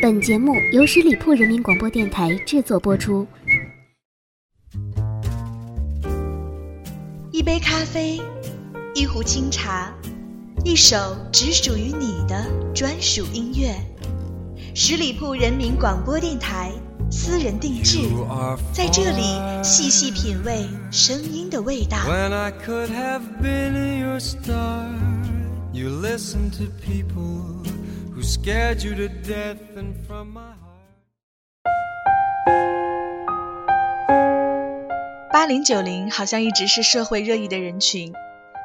本节目由十里铺人民广播电台制作播出。一杯咖啡，一壶清茶，一首只属于你的专属音乐。十里铺人民广播电台，私人定制，在这里细细品味声音的味道。八零九零好像一直是社会热议的人群，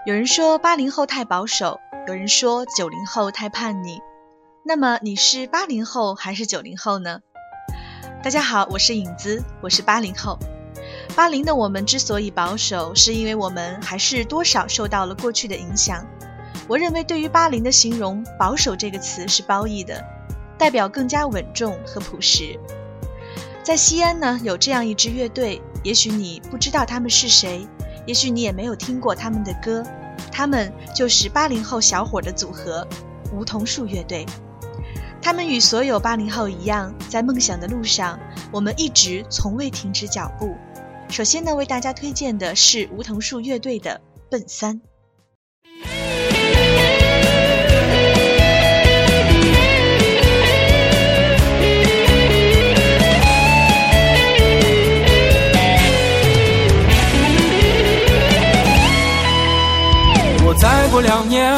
有人说八零后太保守，有人说九零后太叛逆。那么你是八零后还是九零后呢？大家好，我是影子，我是八零后。八零的我们之所以保守，是因为我们还是多少受到了过去的影响。我认为对于八零的形容“保守”这个词是褒义的，代表更加稳重和朴实。在西安呢，有这样一支乐队。也许你不知道他们是谁，也许你也没有听过他们的歌，他们就是八零后小伙的组合——梧桐树乐队。他们与所有八零后一样，在梦想的路上，我们一直从未停止脚步。首先呢，为大家推荐的是梧桐树乐队的《奔三》。两年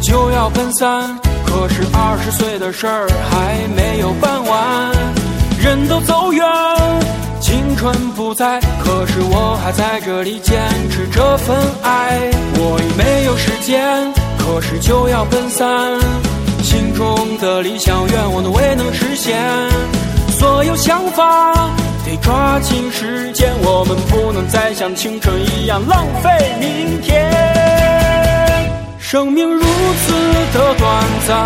就要奔三，可是二十岁的事儿还没有办完。人都走远，青春不在，可是我还在这里坚持这份爱。我已没有时间，可是就要奔三，心中的理想愿望都未能实现，所有想法得抓紧时间，我们不能再像青春一样浪费明天。生命如此的短暂，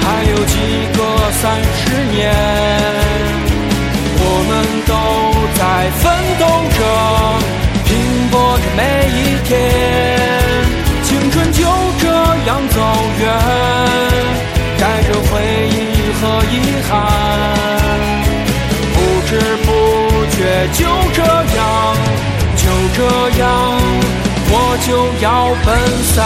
还有几个三十年，我们都在奋斗着，拼搏着每一天。青春就这样走远，带着回忆和遗憾，不知不觉就这样，就这样。就要奔三。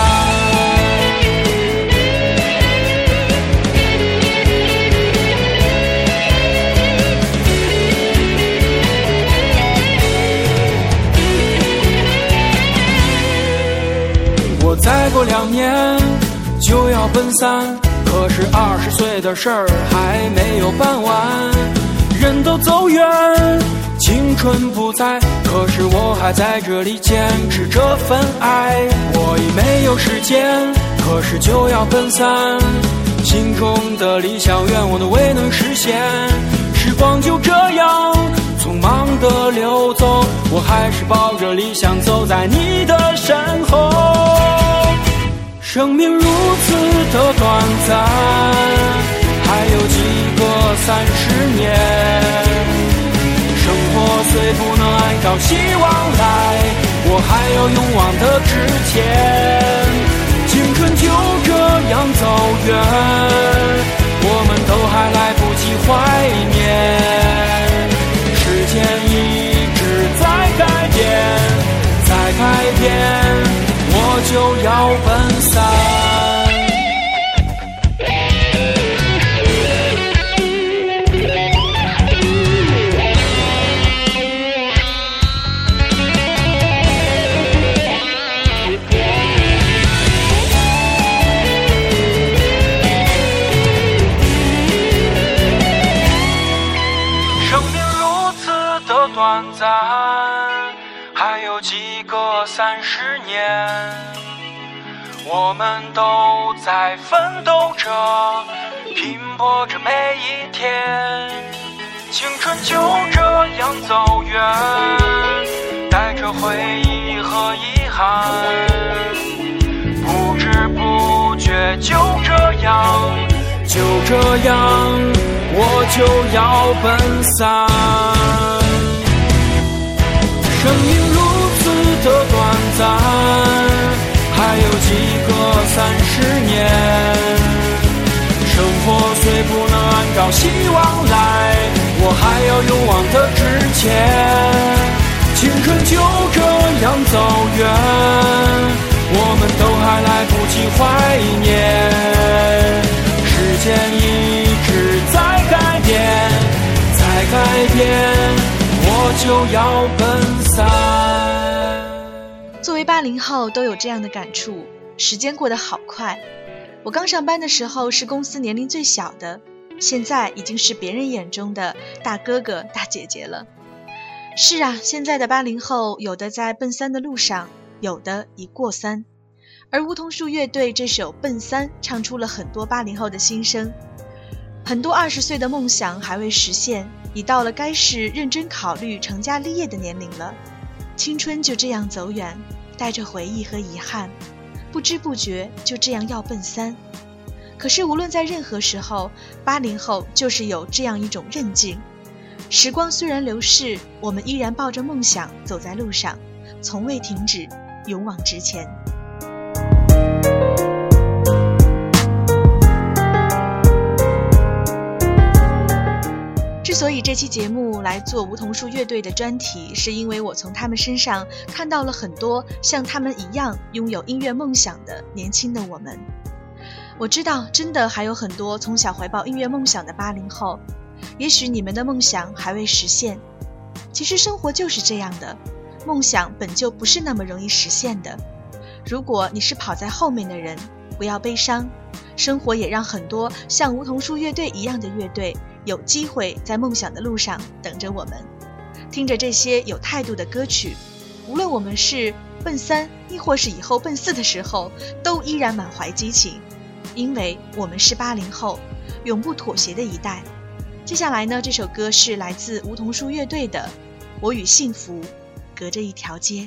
我再过两年就要奔三，可是二十岁的事儿还没有办完，人都走远。青春不在，可是我还在这里坚持这份爱。我已没有时间，可是就要奔三，心中的理想愿望都未能实现。时光就这样匆忙的流走，我还是抱着理想走在你的身后。生命如此的短暂，还有几个三十年。虽不能按照希望来，我还有勇往的志气。我们都在奋斗着，拼搏着每一天，青春就这样走远，带着回忆和遗憾，不知不觉就这样，就这样，我就要奔散。生命三，还有几个三十年，生活虽不能按照希望来，我还要勇往的之前，青春就这样走远，我们都还来不及怀念，时间一直在改变，在改变，我就要奔散。作为八零后，都有这样的感触：时间过得好快。我刚上班的时候是公司年龄最小的，现在已经是别人眼中的大哥哥、大姐姐了。是啊，现在的八零后，有的在奔三的路上，有的已过三。而梧桐树乐队这首《奔三》唱出了很多八零后的心声。很多二十岁的梦想还未实现，已到了该是认真考虑成家立业的年龄了。青春就这样走远，带着回忆和遗憾，不知不觉就这样要奔三。可是无论在任何时候，八零后就是有这样一种韧劲。时光虽然流逝，我们依然抱着梦想走在路上，从未停止，勇往直前。所以这期节目来做梧桐树乐队的专题，是因为我从他们身上看到了很多像他们一样拥有音乐梦想的年轻的我们。我知道，真的还有很多从小怀抱音乐梦想的八零后。也许你们的梦想还未实现，其实生活就是这样的，梦想本就不是那么容易实现的。如果你是跑在后面的人，不要悲伤，生活也让很多像梧桐树乐队一样的乐队有机会在梦想的路上等着我们。听着这些有态度的歌曲，无论我们是奔三，亦或是以后奔四的时候，都依然满怀激情，因为我们是八零后，永不妥协的一代。接下来呢，这首歌是来自梧桐树乐队的《我与幸福隔着一条街》。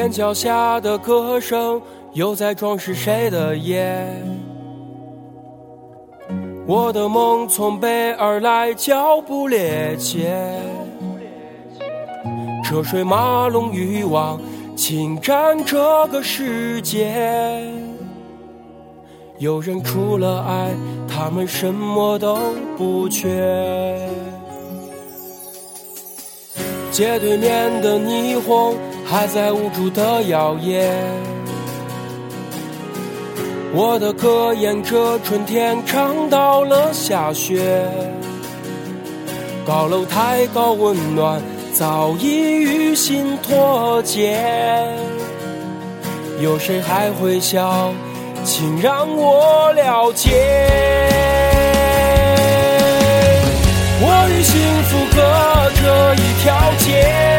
天桥下的歌声又在装饰谁的夜？我的梦从北而来，脚步趔趄。车水马龙，欲望侵占这个世界。有人除了爱，他们什么都不缺。街对面的霓虹。还在无助的摇曳，我的歌沿着春天唱到了下雪。高楼太高，温暖早已与心脱节。有谁还会笑？请让我了解。我与幸福隔着一条街。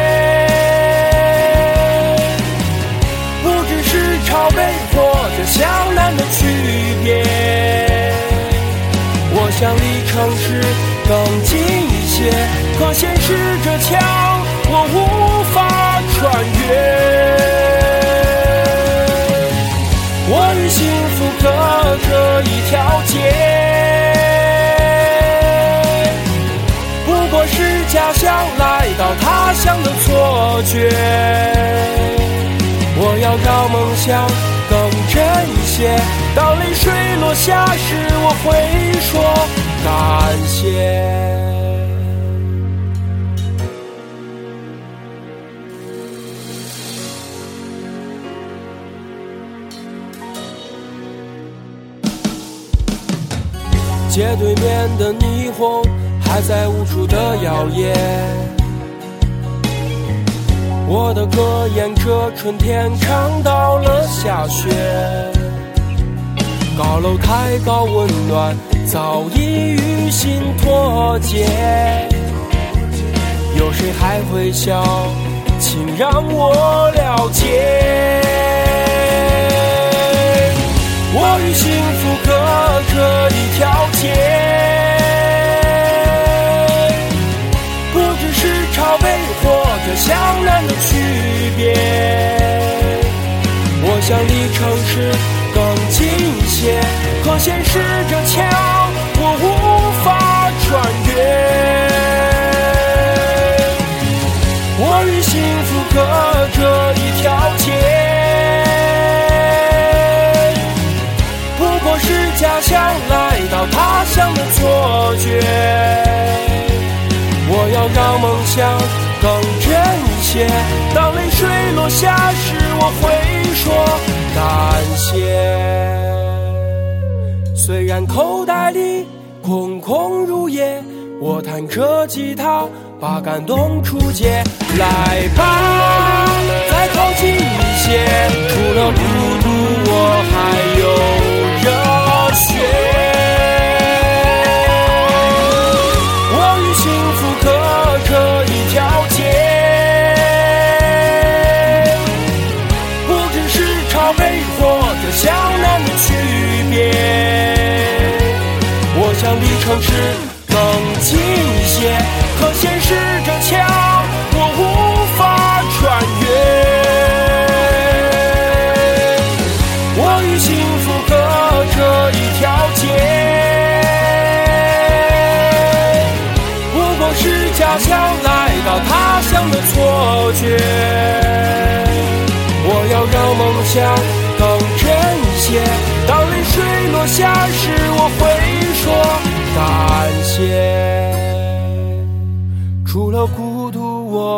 更近一些，可现实这墙我无法穿越。我与幸福隔着一条街，不过是家乡来到他乡的错觉。我要让梦想更真一些，当泪水落下时，我会说感谢。街对面的霓虹还在无助的摇曳。我的歌沿着春天唱到了下雪，高楼太高，温暖早已与心脱节。有谁还会笑？请让我了解。我与幸福隔着一条街。着湘南的区别。想离城市更近些，可现实这墙我无法穿越。我与幸福隔着一条街，不过是家乡来到他乡的错觉。我要让梦想更真些，当泪水落下时，我会说感谢。虽然口袋里空空如也，我弹着吉他把感动出街。来吧，再靠近一些，除了孤独，我还有城市更近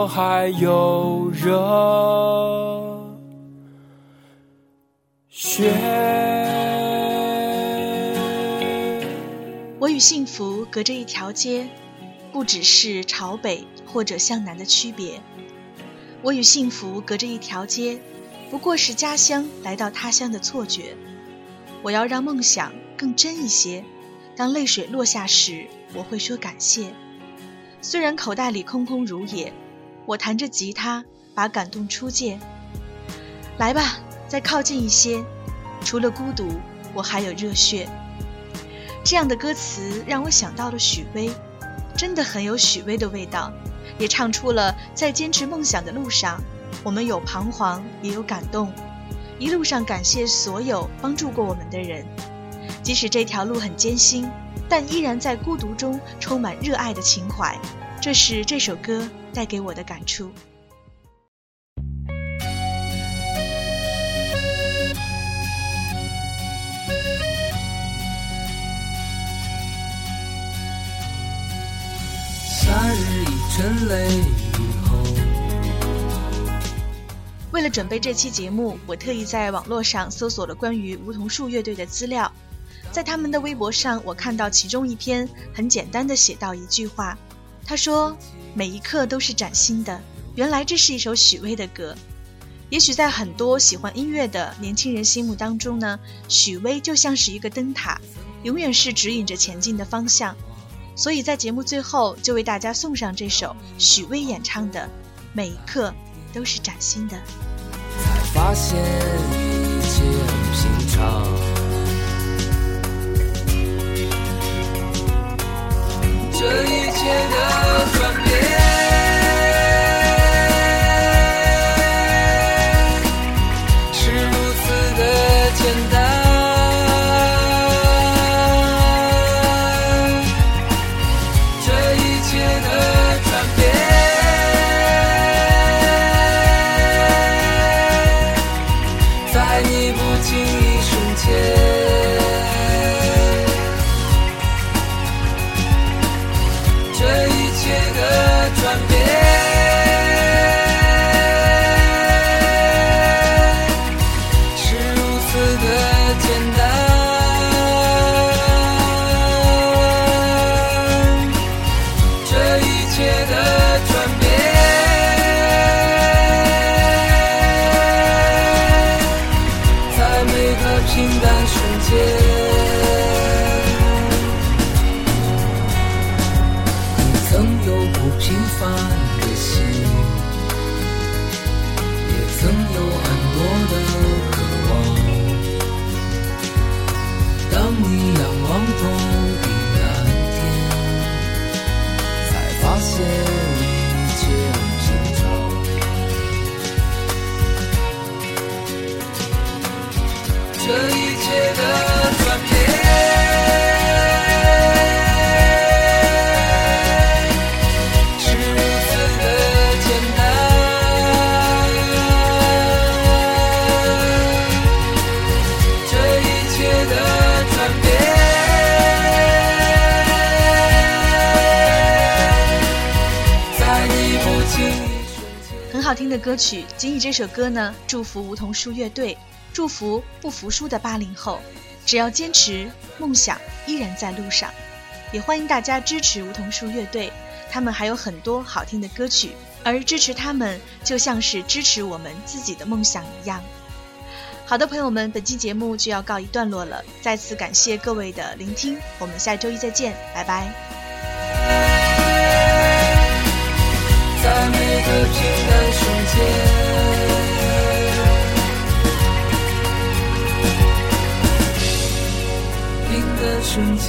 我还有热血。我与幸福隔着一条街，不只是朝北或者向南的区别。我与幸福隔着一条街，不过是家乡来到他乡的错觉。我要让梦想更真一些。当泪水落下时，我会说感谢。虽然口袋里空空如也，我弹着吉他把感动出界。来吧，再靠近一些。除了孤独，我还有热血。这样的歌词让我想到了许巍，真的很有许巍的味道，也唱出了在坚持梦想的路上，我们有彷徨，也有感动。一路上感谢所有帮助过我们的人。即使这条路很艰辛，但依然在孤独中充满热爱的情怀，这是这首歌带给我的感触。夏日已沉泪后。为了准备这期节目，我特意在网络上搜索了关于梧桐树乐队的资料。在他们的微博上，我看到其中一篇很简单的写到一句话，他说：“每一刻都是崭新的。”原来这是一首许巍的歌。也许在很多喜欢音乐的年轻人心目当中呢，许巍就像是一个灯塔，永远是指引着前进的方向。所以在节目最后，就为大家送上这首许巍演唱的《每一刻都是崭新的》。才发现一切很平常。转好听的歌曲，仅以这首歌呢，祝福梧桐树乐队，祝福不服输的八零后，只要坚持，梦想依然在路上。也欢迎大家支持梧桐树乐队，他们还有很多好听的歌曲，而支持他们就像是支持我们自己的梦想一样。好的，朋友们，本期节目就要告一段落了，再次感谢各位的聆听，我们下周一再见，拜拜。在每个平淡瞬间，平淡瞬间。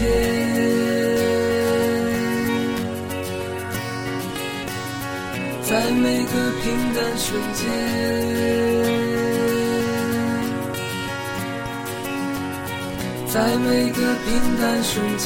在每个平淡瞬间，在每个平淡瞬间。